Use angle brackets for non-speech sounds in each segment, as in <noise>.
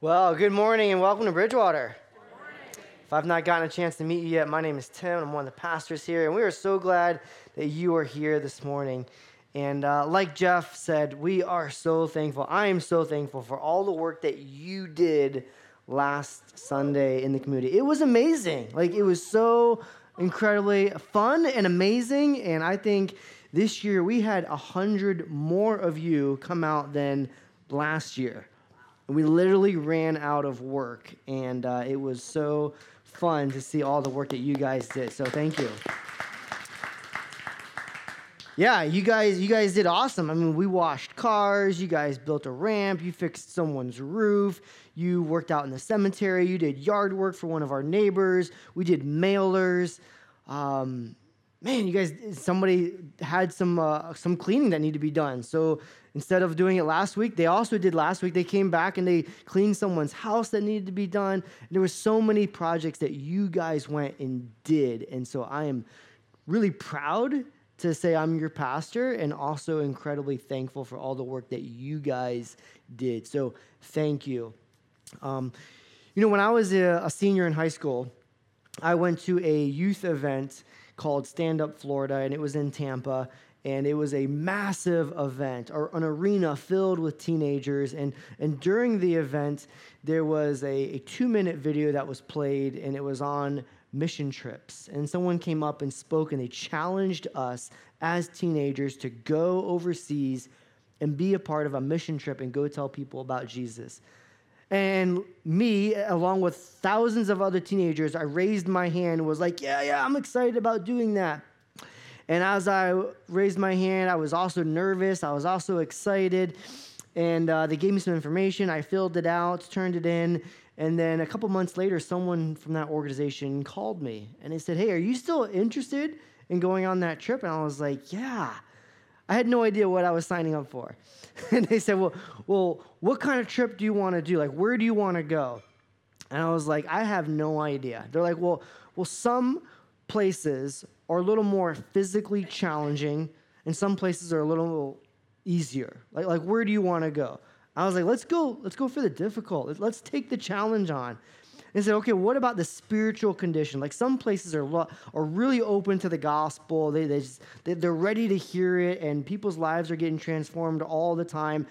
Well, good morning and welcome to Bridgewater. If I've not gotten a chance to meet you yet, my name is Tim. I'm one of the pastors here, and we are so glad that you are here this morning. And uh, like Jeff said, we are so thankful. I am so thankful for all the work that you did last Sunday in the community. It was amazing. Like, it was so incredibly fun and amazing. And I think this year we had a hundred more of you come out than last year. We literally ran out of work, and uh, it was so fun to see all the work that you guys did. So thank you. Yeah, you guys, you guys did awesome. I mean, we washed cars. You guys built a ramp. You fixed someone's roof. You worked out in the cemetery. You did yard work for one of our neighbors. We did mailers. Um, man, you guys, somebody had some uh, some cleaning that needed to be done. So instead of doing it last week, they also did last week. They came back and they cleaned someone's house that needed to be done. There were so many projects that you guys went and did, and so I am really proud to say I'm your pastor, and also incredibly thankful for all the work that you guys did. So thank you. Um, you know, when I was a, a senior in high school, I went to a youth event called Stand Up Florida, and it was in Tampa. And it was a massive event, or an arena filled with teenagers. And, and during the event, there was a, a two minute video that was played, and it was on mission trips. And someone came up and spoke, and they challenged us as teenagers to go overseas and be a part of a mission trip and go tell people about Jesus. And me, along with thousands of other teenagers, I raised my hand and was like, Yeah, yeah, I'm excited about doing that. And as I raised my hand, I was also nervous. I was also excited. And uh, they gave me some information. I filled it out, turned it in. And then a couple months later, someone from that organization called me and they said, Hey, are you still interested in going on that trip? And I was like, Yeah. I had no idea what I was signing up for. <laughs> and they said, well, well, what kind of trip do you want to do? Like, where do you want to go? And I was like, I have no idea. They're like, well, well, some places are a little more physically challenging, and some places are a little easier. Like, like where do you want to go? I was like, let's go, let's go for the difficult. Let's take the challenge on and said, okay, what about the spiritual condition? Like some places are, lo- are really open to the gospel. They, they just, they, they're ready to hear it, and people's lives are getting transformed all the time.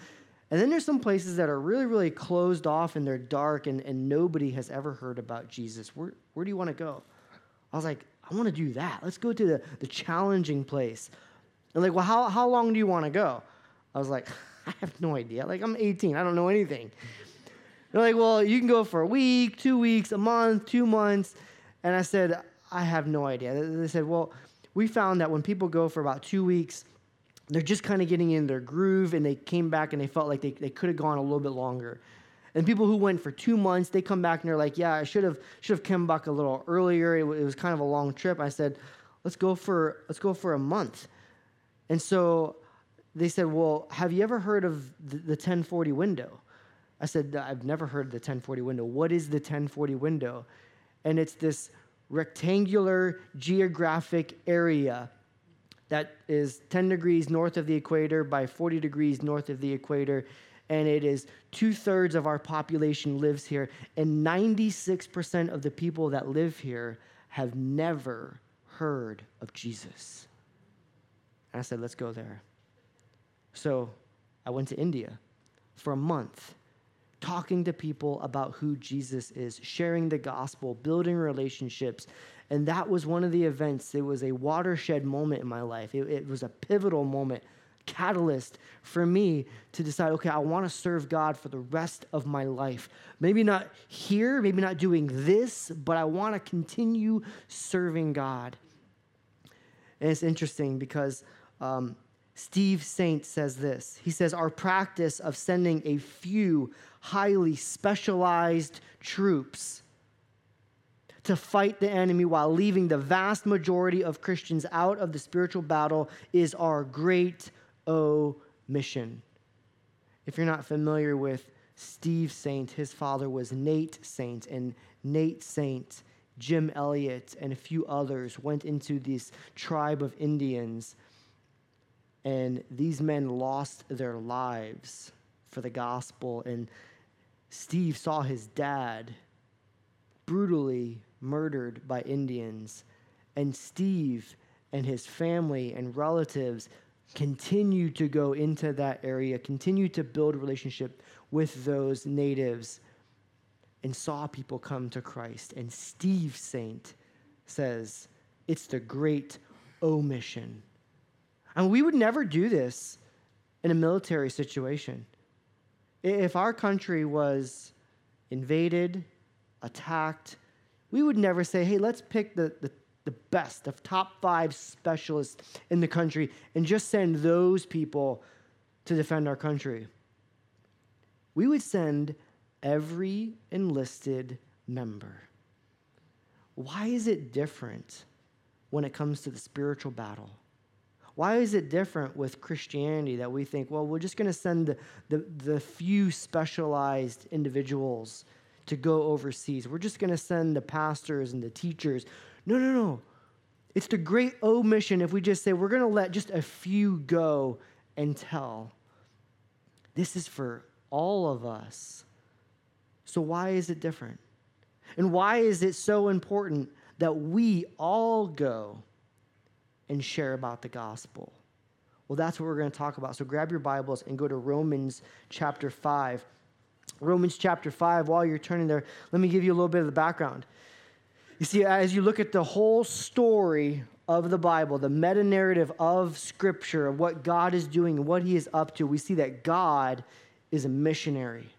And then there's some places that are really, really closed off and they're dark, and, and nobody has ever heard about Jesus. Where, where do you want to go? I was like, I want to do that. Let's go to the, the challenging place. And like, well, how, how long do you want to go? I was like, <laughs> I have no idea. Like, I'm 18, I don't know anything. They're like, well, you can go for a week, two weeks, a month, two months. And I said, I have no idea. They said, well, we found that when people go for about two weeks, they're just kind of getting in their groove and they came back and they felt like they, they could have gone a little bit longer. And people who went for two months, they come back and they're like, yeah, I should have should have come back a little earlier. It, it was kind of a long trip. I said, let's go for let's go for a month. And so they said, well, have you ever heard of the, the 1040 window? I said, I've never heard of the 1040 window. What is the 1040 window? And it's this rectangular geographic area that is 10 degrees north of the equator by 40 degrees north of the equator. And it is two thirds of our population lives here. And 96% of the people that live here have never heard of Jesus. And I said, let's go there. So I went to India for a month talking to people about who Jesus is, sharing the gospel, building relationships. And that was one of the events. It was a watershed moment in my life. It, it was a pivotal moment, catalyst for me to decide okay, I want to serve God for the rest of my life. Maybe not here, maybe not doing this, but I want to continue serving God. And it's interesting because um, Steve Saint says this. He says, Our practice of sending a few highly specialized troops to fight the enemy while leaving the vast majority of Christians out of the spiritual battle is our great O mission. If you're not familiar with Steve Saint, his father was Nate Saint, and Nate Saint, Jim Elliot, and a few others went into this tribe of Indians and these men lost their lives for the gospel. And Steve saw his dad brutally murdered by Indians, and Steve and his family and relatives continue to go into that area, continue to build relationship with those natives, and saw people come to Christ. And Steve Saint says, It's the great omission. And we would never do this in a military situation. If our country was invaded, attacked, we would never say, hey, let's pick the, the, the best, of top five specialists in the country and just send those people to defend our country. We would send every enlisted member. Why is it different when it comes to the spiritual battle? Why is it different with Christianity that we think, well, we're just going to send the, the, the, few specialized individuals to go overseas? We're just going to send the pastors and the teachers. No, no, no. It's the great omission if we just say we're going to let just a few go and tell. This is for all of us. So, why is it different? And why is it so important that we all go and share about the gospel? Well, that's what we're going to talk about. So grab your Bibles and go to Romans chapter 5. Romans chapter 5, while you're turning there, let me give you a little bit of the background. You see, as you look at the whole story of the Bible, the meta narrative of Scripture, of what God is doing and what He is up to, we see that God is a missionary.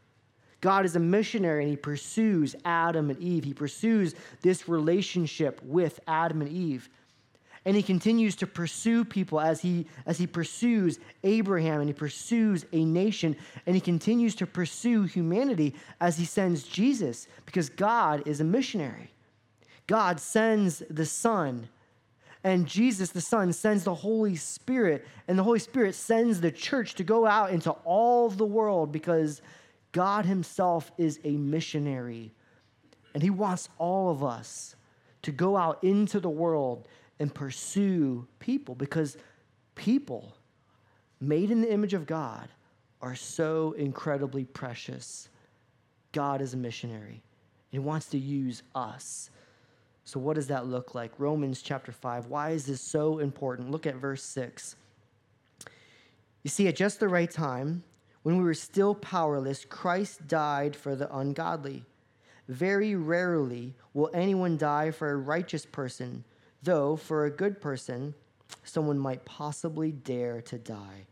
God is a missionary and He pursues Adam and Eve. He pursues this relationship with Adam and Eve and he continues to pursue people as he as he pursues Abraham and he pursues a nation. And he continues to pursue humanity as he sends Jesus because God is a missionary. God sends the Son. And Jesus the Son sends the Holy Spirit. And the Holy Spirit sends the church to go out into all the world because God himself is a missionary. And he wants all of us to go out into the world and pursue people because people made in the image of God are so incredibly precious. God is a missionary. He wants to use us. So, what does that look like? Romans chapter 5. Why is this so important? Look at verse 6. You see, at just the right time, when we were still powerless, Christ died for the ungodly. Very rarely will anyone die for a righteous person though for a good person, someone might possibly dare to die.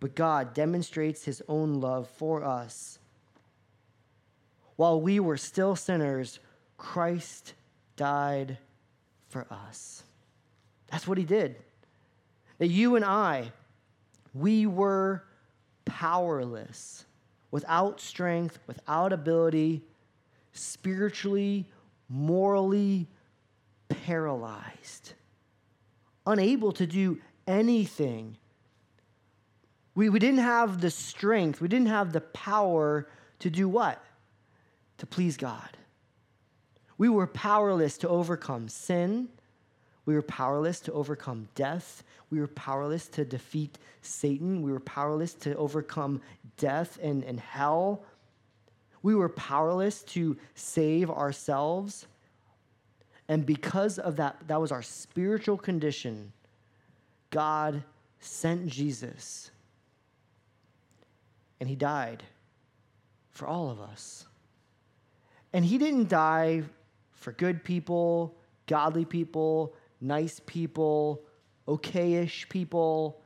But God demonstrates his own love for us. While we were still sinners, Christ died for us. That's what he did. That you and I, we were powerless, without strength, without ability, spiritually, morally, paralyzed, unable to do anything. We, we didn't have the strength, we didn't have the power to do what? To please God. We were powerless to overcome sin. We were powerless to overcome death. We were powerless to defeat Satan. We were powerless to overcome death and, and hell. We were powerless to save ourselves. And because of that, that was our spiritual condition, God sent Jesus. And he died for all of us. And he didn't die for good people, godly people, nice people, okayish people,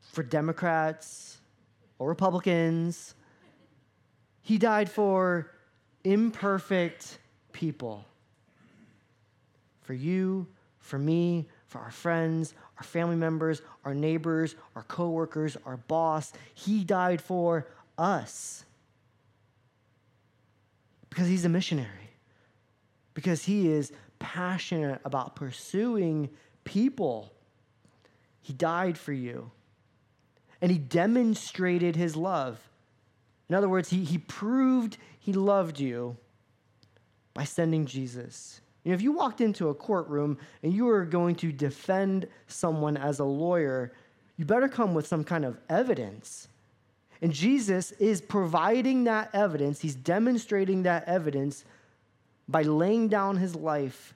for Democrats or Republicans. He died for imperfect people for you, for me, for our friends, our family members, our neighbors, our coworkers, our boss. He died for us. Because he's a missionary. Because he is passionate about pursuing people. He died for you. And he demonstrated his love. In other words, he, he proved he loved you by sending Jesus. You know, if you walked into a courtroom and you were going to defend someone as a lawyer, you better come with some kind of evidence. And Jesus is providing that evidence, he's demonstrating that evidence by laying down his life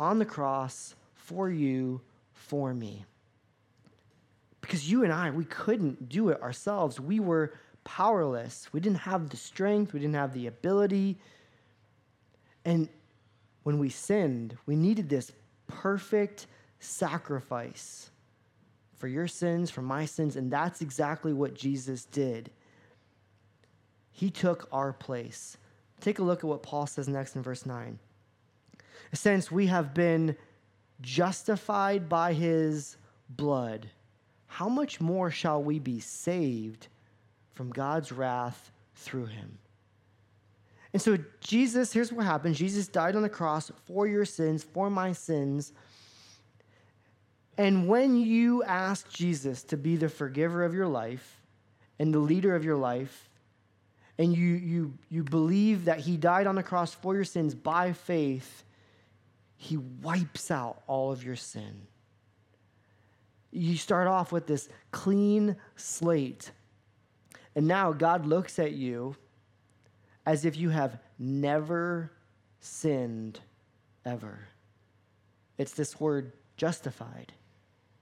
on the cross for you, for me. Because you and I, we couldn't do it ourselves. We were powerless. We didn't have the strength, we didn't have the ability. And when we sinned, we needed this perfect sacrifice for your sins, for my sins, and that's exactly what Jesus did. He took our place. Take a look at what Paul says next in verse 9. Since we have been justified by his blood, how much more shall we be saved from God's wrath through him? And so, Jesus, here's what happened Jesus died on the cross for your sins, for my sins. And when you ask Jesus to be the forgiver of your life and the leader of your life, and you, you, you believe that he died on the cross for your sins by faith, he wipes out all of your sin. You start off with this clean slate. And now God looks at you as if you have never sinned ever. It's this word justified,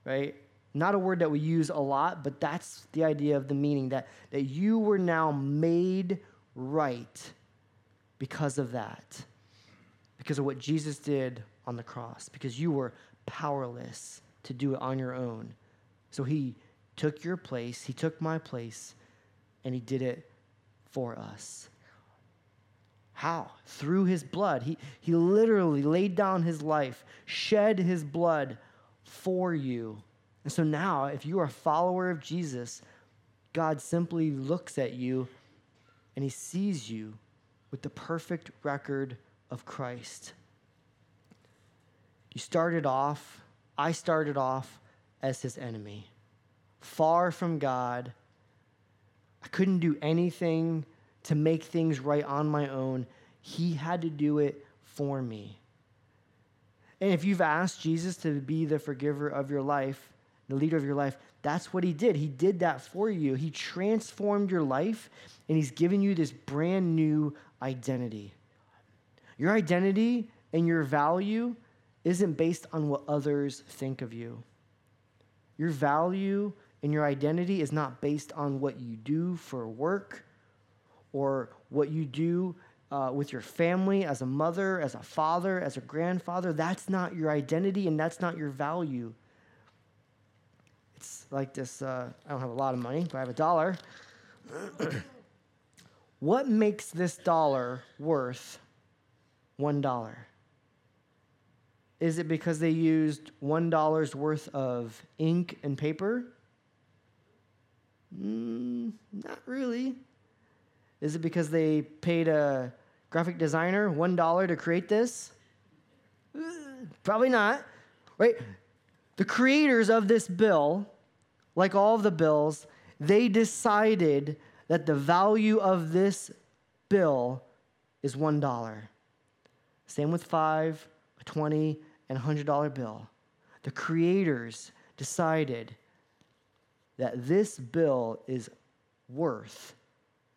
right? Not a word that we use a lot, but that's the idea of the meaning that, that you were now made right because of that, because of what Jesus did on the cross, because you were powerless to do it on your own. So he took your place, he took my place, and he did it for us. How? Through his blood. He, he literally laid down his life, shed his blood for you. And so now, if you are a follower of Jesus, God simply looks at you and he sees you with the perfect record of Christ. You started off, I started off as his enemy, far from God. I couldn't do anything to make things right on my own. He had to do it for me. And if you've asked Jesus to be the forgiver of your life, the leader of your life, that's what he did. He did that for you. He transformed your life and he's given you this brand new identity. Your identity and your value isn't based on what others think of you. Your value and your identity is not based on what you do for work or what you do uh, with your family as a mother, as a father, as a grandfather. That's not your identity and that's not your value. It's like this uh, I don't have a lot of money, but I have a dollar. <coughs> what makes this dollar worth one dollar? Is it because they used one dollar's worth of ink and paper? Mm, not really. Is it because they paid a graphic designer $1 to create this? Probably not. Right? The creators of this bill, like all of the bills, they decided that the value of this bill is $1. Same with 5, a 20, and a $100 bill. The creators decided that this bill is worth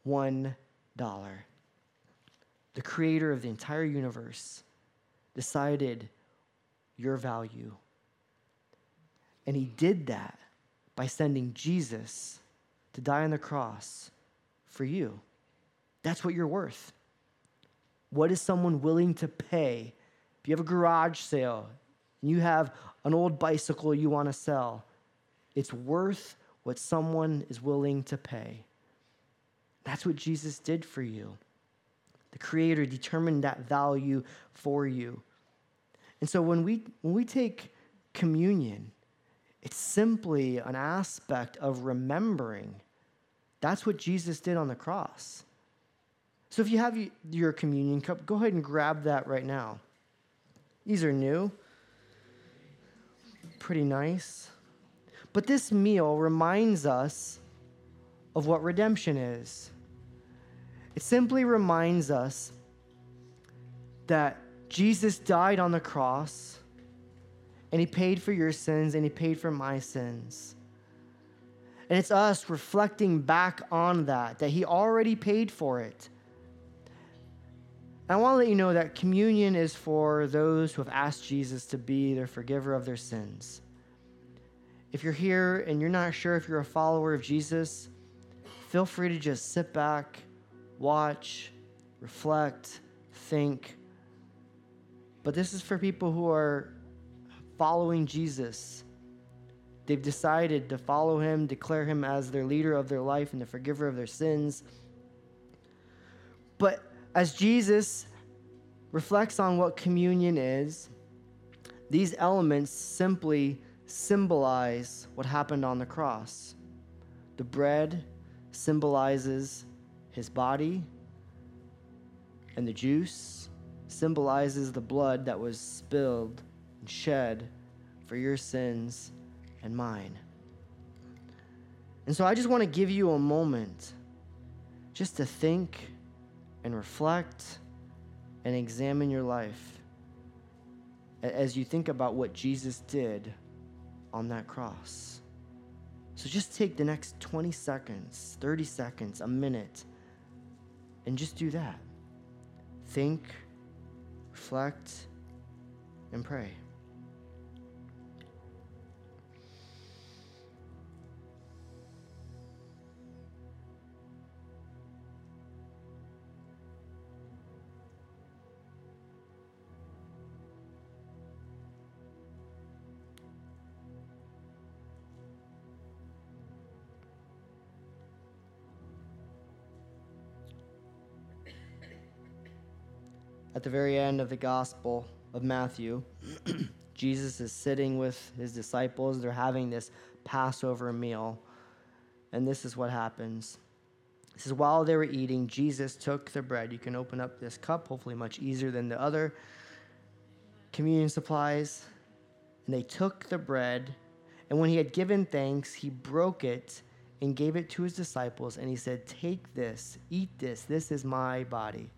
$1. The creator of the entire universe decided your value. And he did that by sending Jesus to die on the cross for you. That's what you're worth. What is someone willing to pay? If you have a garage sale and you have an old bicycle you want to sell, it's worth what someone is willing to pay. That's what Jesus did for you. The Creator determined that value for you. And so when we, when we take communion, it's simply an aspect of remembering. That's what Jesus did on the cross. So if you have your communion cup, go ahead and grab that right now. These are new, pretty nice. But this meal reminds us of what redemption is. It simply reminds us that Jesus died on the cross and he paid for your sins and he paid for my sins. And it's us reflecting back on that, that He already paid for it. And I want to let you know that communion is for those who have asked Jesus to be their forgiver of their sins. If you're here and you're not sure if you're a follower of Jesus, feel free to just sit back, watch, reflect, think. But this is for people who are following Jesus. They've decided to follow him, declare him as their leader of their life and the forgiver of their sins. But as Jesus reflects on what communion is, these elements simply symbolize what happened on the cross. The bread symbolizes his body, and the juice symbolizes the blood that was spilled and shed for your sins and mine. And so I just want to give you a moment just to think and reflect and examine your life as you think about what Jesus did on that cross. So just take the next 20 seconds, 30 seconds, a minute, and just do that. Think, reflect, and pray. At the very end of the Gospel of Matthew, <clears throat> Jesus is sitting with his disciples. They're having this Passover meal. And this is what happens. It says, While they were eating, Jesus took the bread. You can open up this cup, hopefully, much easier than the other communion supplies. And they took the bread. And when he had given thanks, he broke it and gave it to his disciples. And he said, Take this, eat this. This is my body.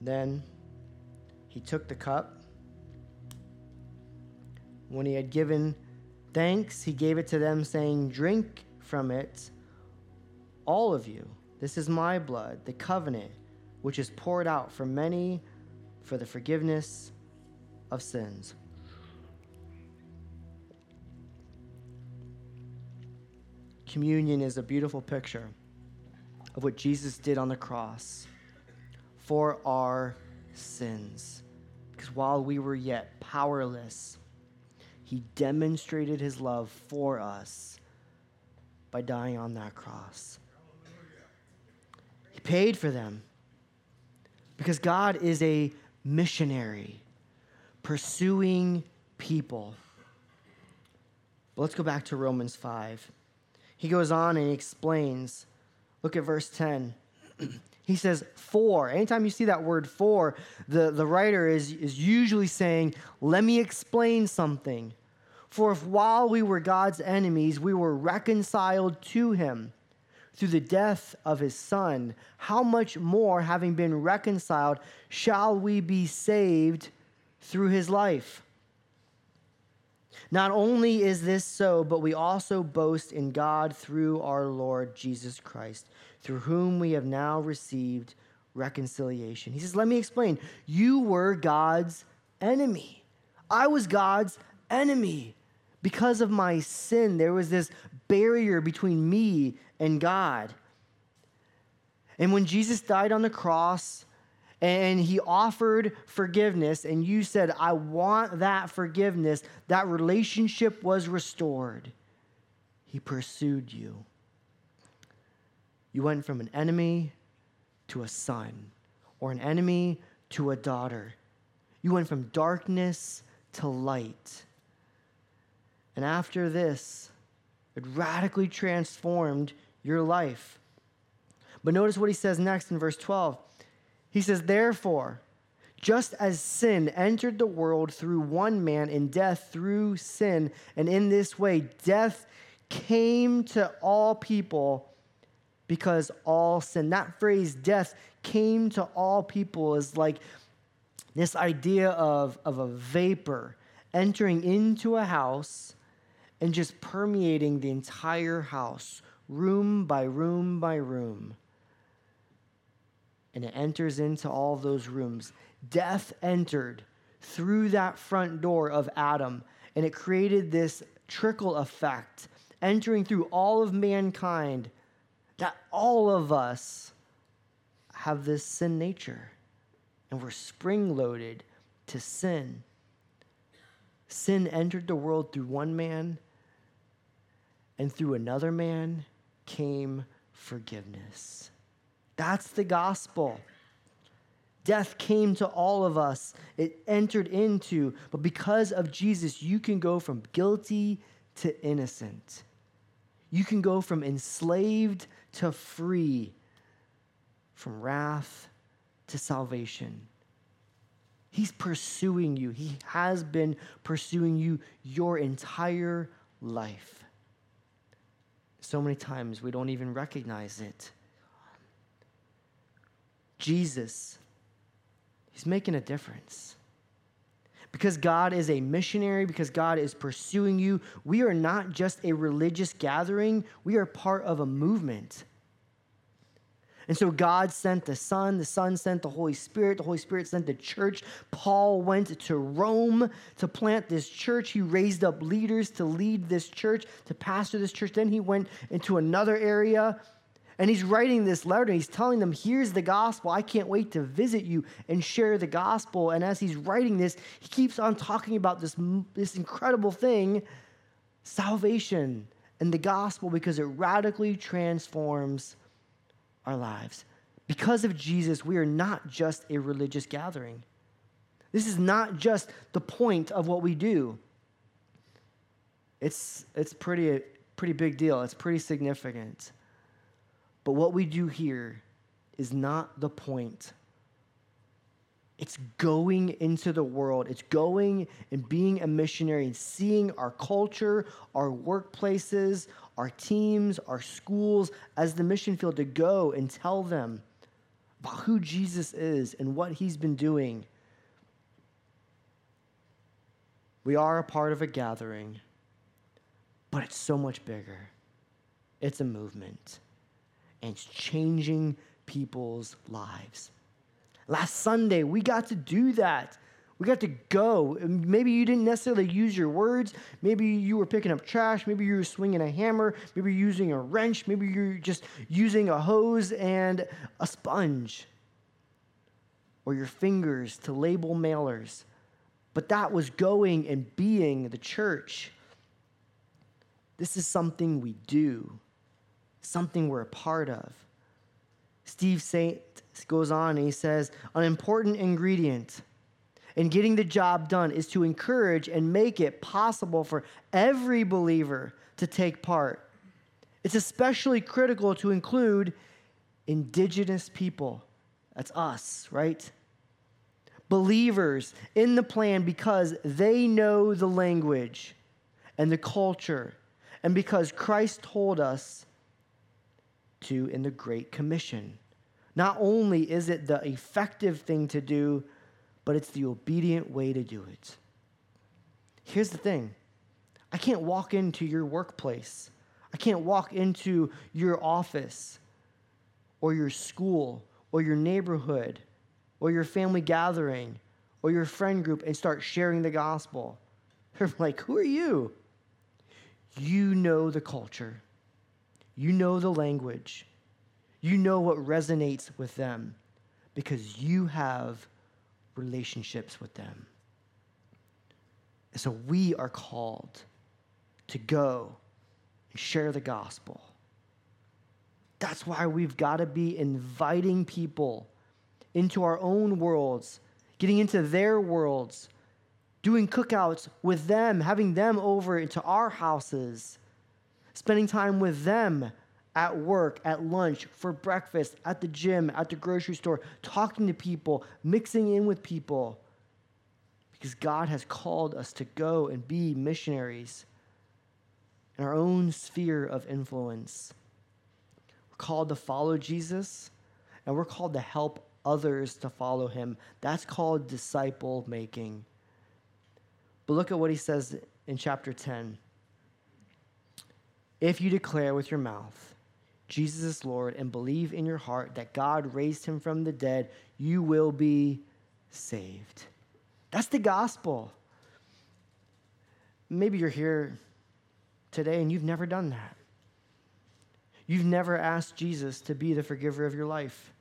Then he took the cup. When he had given thanks, he gave it to them, saying, Drink from it, all of you. This is my blood, the covenant, which is poured out for many for the forgiveness of sins. Communion is a beautiful picture of what Jesus did on the cross for our sins. Because while we were yet powerless, he demonstrated his love for us by dying on that cross. He paid for them because God is a missionary pursuing people. But let's go back to Romans 5. He goes on and he explains. Look at verse 10. <clears throat> He says for. Anytime you see that word for, the, the writer is, is usually saying, let me explain something. For if while we were God's enemies, we were reconciled to him through the death of his son, how much more, having been reconciled, shall we be saved through his life? Not only is this so, but we also boast in God through our Lord Jesus Christ through whom we have now received reconciliation. He says, Let me explain. You were God's enemy. I was God's enemy. Because of my sin, there was this barrier between me and God. And when Jesus died on the cross, and he offered forgiveness, and you said, I want that forgiveness, that relationship was restored. He pursued you. You went from an enemy to a son, or an enemy to a daughter. You went from darkness to light. And after this, it radically transformed your life. But notice what he says next in verse 12. He says, Therefore, just as sin entered the world through one man and death through sin, and in this way death came to all people because all sin. That phrase, death, came to all people is like this idea of, of a vapor entering into a house and just permeating the entire house, room by room by room. And it enters into all those rooms. Death entered through that front door of Adam, and it created this trickle effect entering through all of mankind that all of us have this sin nature and we're spring loaded to sin. Sin entered the world through one man, and through another man came forgiveness. That's the gospel. Death came to all of us, it entered into, but because of Jesus, you can go from guilty to innocent. You can go from enslaved to free, from wrath to salvation. He's pursuing you. He has been pursuing you your entire life. So many times we don't even recognize it. Jesus, He's making a difference. Because God is a missionary, because God is pursuing you, we are not just a religious gathering, we are part of a movement. And so God sent the Son, the Son sent the Holy Spirit, the Holy Spirit sent the church. Paul went to Rome to plant this church. He raised up leaders to lead this church, to pastor this church. Then he went into another area and he's writing this letter and he's telling them, Here's the gospel. I can't wait to visit you and share the gospel. And as he's writing this, he keeps on talking about this, this incredible thing salvation and the gospel because it radically transforms our lives. Because of Jesus, we are not just a religious gathering. This is not just the point of what we do. It's, it's pretty, pretty big deal. It's pretty significant. But what we do here is not the point. It's going into the world. It's going and being a missionary and seeing our culture, our workplaces, our teams, our schools as the mission field to go and tell them about who Jesus is and what he's been doing. We are a part of a gathering, but it's so much bigger. It's a movement and it's changing people's lives. Last Sunday, we got to do that. We got to go. Maybe you didn't necessarily use your words. Maybe you were picking up trash. Maybe you were swinging a hammer. Maybe you're using a wrench. Maybe you're just using a hose and a sponge or your fingers to label mailers. But that was going and being the church. This is something we do something we're a part of. Steve Saint goes on and he says, an important ingredient in getting the job done is to encourage and make it possible for every believer to take part. It's especially critical to include indigenous people. That's us, right? Believers in the plan because they know the language and the culture, and because Christ told us to in the Great Commission. Not only is it the effective thing to do, but it's the obedient way to do it. Here's the thing I can't walk into your workplace, I can't walk into your office or your school or your neighborhood or your family gathering or your friend group and start sharing the gospel. <laughs> They're like, who are you? You know the culture. You know the language. You know what resonates with them because you have relationships with them. And so we are called to go and share the gospel. That's why we've got to be inviting people into our own worlds, getting into their worlds, doing cookouts with them, having them over into our houses spending time with them at work, at lunch, for breakfast, at the gym, at the grocery store, talking to people, mixing in with people. Because God has called us to go and be missionaries in our own sphere of influence. We're called to follow Jesus, and we're called to help others to follow him. That's called disciple making. But look at what he says in chapter 10. If you declare with your mouth, Jesus is Lord, and believe in your heart that God raised him from the dead, you will be saved. That's the gospel. Maybe you're here today and you've never done that. You've never asked Jesus to be the forgiver of your life.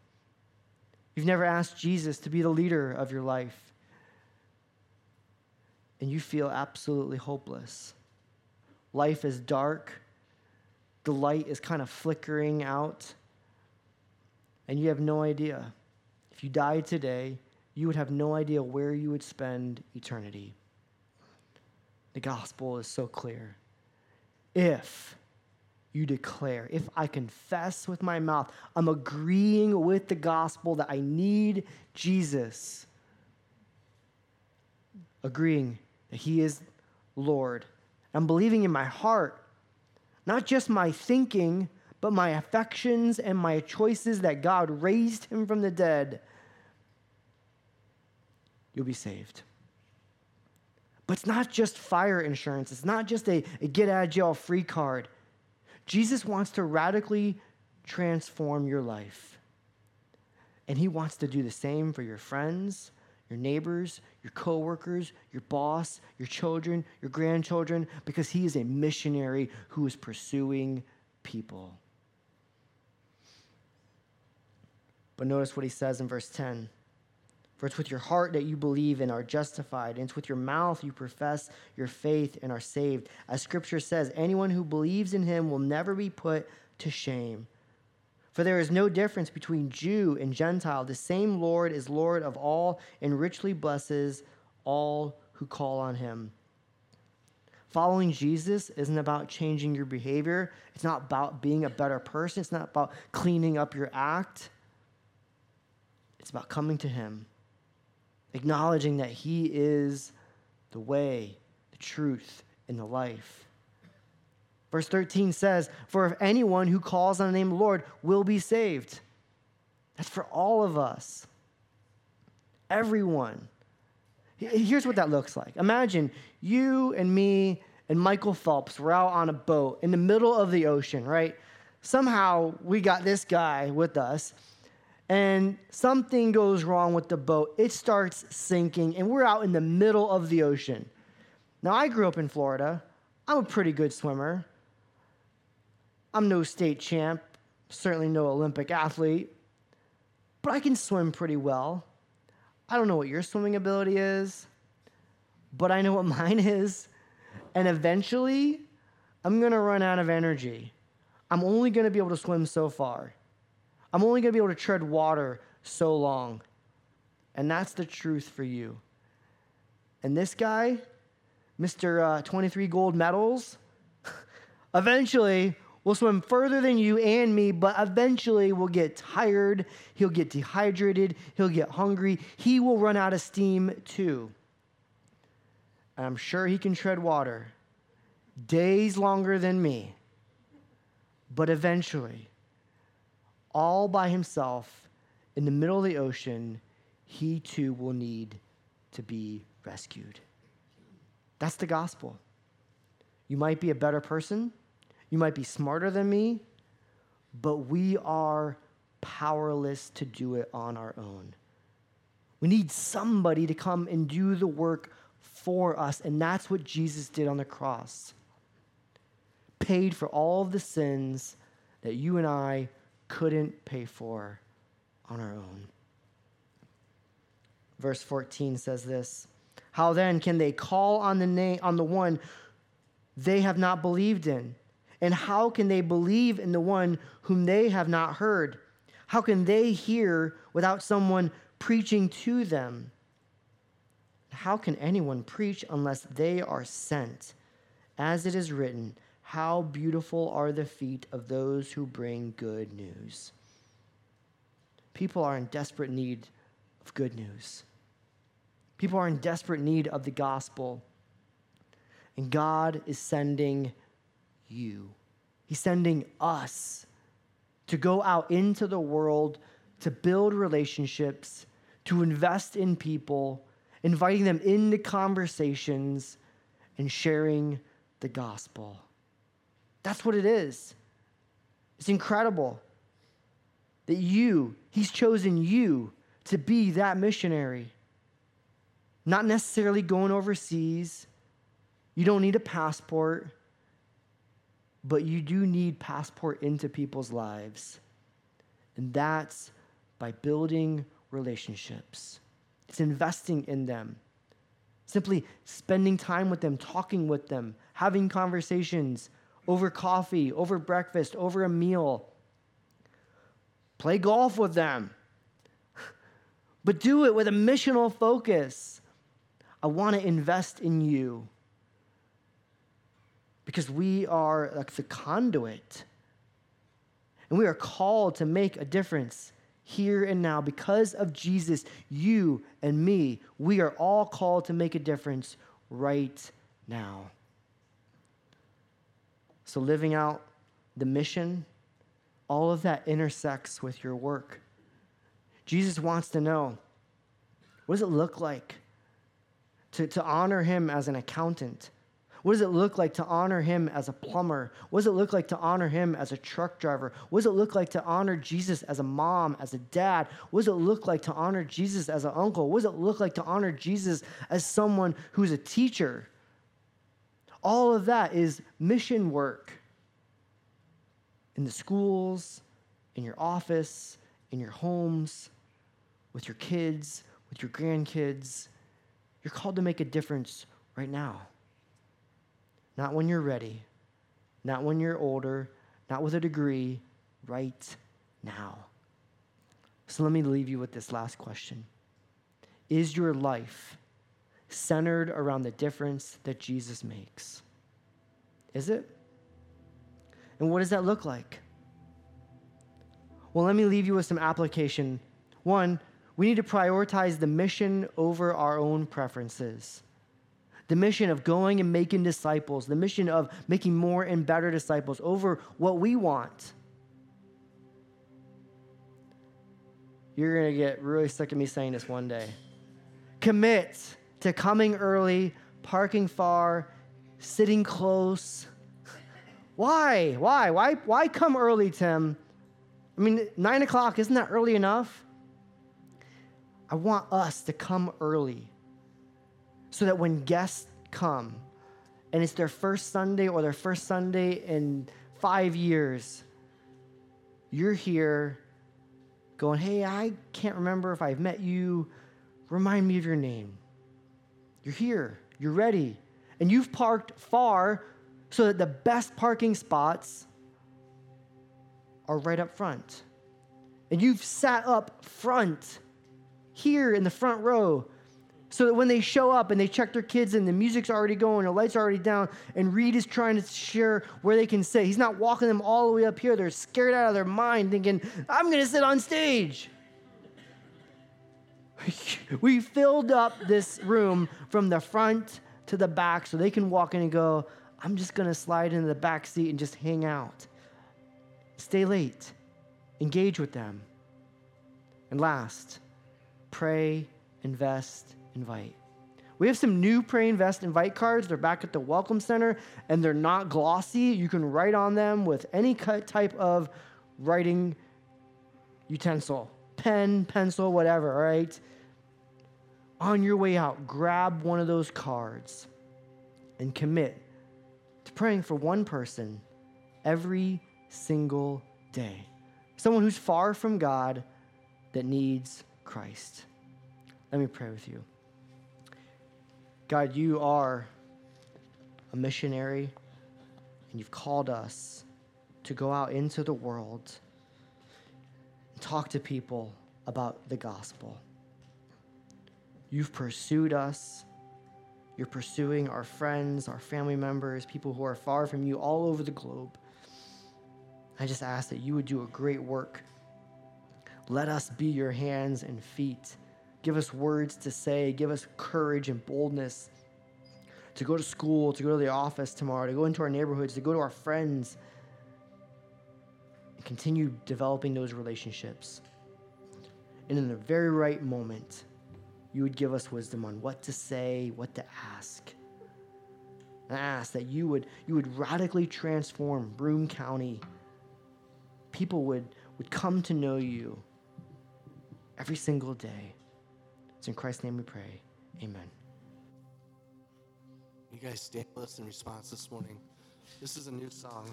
You've never asked Jesus to be the leader of your life. And you feel absolutely hopeless. Life is dark. The light is kind of flickering out. And you have no idea. If you died today, you would have no idea where you would spend eternity. The gospel is so clear. If you declare, if I confess with my mouth, I'm agreeing with the gospel that I need Jesus, agreeing that He is Lord. I'm believing in my heart, not just my thinking, but my affections and my choices that God raised Him from the dead. You'll be saved. But it's not just fire insurance, it's not just a, a get out of jail free card. Jesus wants to radically transform your life. And he wants to do the same for your friends, your neighbors, your coworkers, your boss, your children, your grandchildren, because he is a missionary who is pursuing people. But notice what he says in verse 10. For it's with your heart that you believe and are justified, and it's with your mouth you profess your faith and are saved. As scripture says, anyone who believes in him will never be put to shame. For there is no difference between Jew and Gentile. The same Lord is Lord of all and richly blesses all who call on him. Following Jesus isn't about changing your behavior. It's not about being a better person. It's not about cleaning up your act. It's about coming to him acknowledging that He is the way, the truth, and the life. Verse 13 says, For if anyone who calls on the name of the Lord will be saved. That's for all of us. Everyone. Here's what that looks like. Imagine you and me and Michael Phelps were out on a boat in the middle of the ocean, right? Somehow we got this guy with us and something goes wrong with the boat. It starts sinking, and we're out in the middle of the ocean. Now, I grew up in Florida. I'm a pretty good swimmer. I'm no state champ, certainly no Olympic athlete, but I can swim pretty well. I don't know what your swimming ability is, but I know what <laughs> mine is. And eventually, I'm going to run out of energy. I'm only going to be able to swim so far. I'm only going to be able to tread water so long. And that's the truth for you. And this guy, Mr. Uh, 23 gold medals, <laughs> eventually will swim further than you and me, but eventually will get tired. He'll get dehydrated. He'll get hungry. He will run out of steam too. And I'm sure he can tread water days longer than me. But eventually, all by himself in the middle of the ocean, he too will need to be rescued. That's the gospel. You might be a better person, you might be smarter than me, but we are powerless to do it on our own. We need somebody to come and do the work for us, and that's what Jesus did on the cross. Paid for all of the sins that you and I couldn't pay for on our own. Verse 14 says this How then can they call on the name on the one they have not believed in? And how can they believe in the one whom they have not heard? How can they hear without someone preaching to them? How can anyone preach unless they are sent? As it is written, how beautiful are the feet of those who bring good news. People are in desperate need of good news. People are in desperate need of the gospel. And God is sending you, He's sending us to go out into the world to build relationships, to invest in people, inviting them into conversations, and sharing the gospel. That's what it is. It's incredible that you, He's chosen you to be that missionary. Not necessarily going overseas. You don't need a passport, but you do need passport into people's lives. And that's by building relationships. It's investing in them. Simply spending time with them, talking with them, having conversations over coffee, over breakfast, over a meal. Play golf with them. <laughs> But do it with a missional focus. I want to invest in you because we are like the conduit. And we are called to make a difference here and now. Because of Jesus, you and me, we are all called to make a difference right now. So, living out the mission, all of that intersects with your work. Jesus wants to know what does it look like to, to honor him as an accountant? What does it look like to honor him as a plumber? What does it look like to honor him as a truck driver? What does it look like to honor Jesus as a mom, as a dad? What does it look like to honor Jesus as an uncle? What does it look like to honor Jesus as someone who's a teacher? All of that is mission work in the schools, in your office, in your homes, with your kids, with your grandkids. You're called to make a difference right now. Not when you're ready, not when you're older, not with a degree, right now. So let me leave you with this last question Is your life centered around the difference that Jesus makes? Is it? And what does that look like? Well, let me leave you with some application. One, we need to prioritize the mission over our own preferences the mission of going and making disciples, the mission of making more and better disciples over what we want. You're going to get really sick of me saying this one day. Commit to coming early, parking far, sitting close. Why? Why? Why? Why come early, Tim? I mean, nine o'clock, isn't that early enough? I want us to come early so that when guests come and it's their first Sunday or their first Sunday in five years, you're here going, Hey, I can't remember if I've met you. Remind me of your name. You're here, you're ready, and you've parked far so that the best parking spots are right up front. And you've sat up front here in the front row so that when they show up and they check their kids and the music's already going, the lights are already down, and Reed is trying to share where they can sit. He's not walking them all the way up here. They're scared out of their mind, thinking, I'm going to sit on stage. <laughs> we filled up this room from the front to the back so they can walk in and go, I'm just going to slide into the back seat and just hang out. Stay late, engage with them. And last, pray, invest, invite. We have some new Pray Invest invite cards. They're back at the Welcome Center and they're not glossy. You can write on them with any type of writing utensil pen, pencil, whatever, all right? On your way out, grab one of those cards and commit to praying for one person every single day. Someone who's far from God that needs Christ. Let me pray with you. God, you are a missionary, and you've called us to go out into the world and talk to people about the gospel. You've pursued us. You're pursuing our friends, our family members, people who are far from you all over the globe. I just ask that you would do a great work. Let us be your hands and feet Give us words to say. Give us courage and boldness to go to school, to go to the office tomorrow, to go into our neighborhoods, to go to our friends, and continue developing those relationships. And in the very right moment, you would give us wisdom on what to say, what to ask. And I ask that you would, you would radically transform Broome County. People would, would come to know you every single day. It's in Christ's name we pray. Amen. You guys stand with us in response this morning. This is a new song.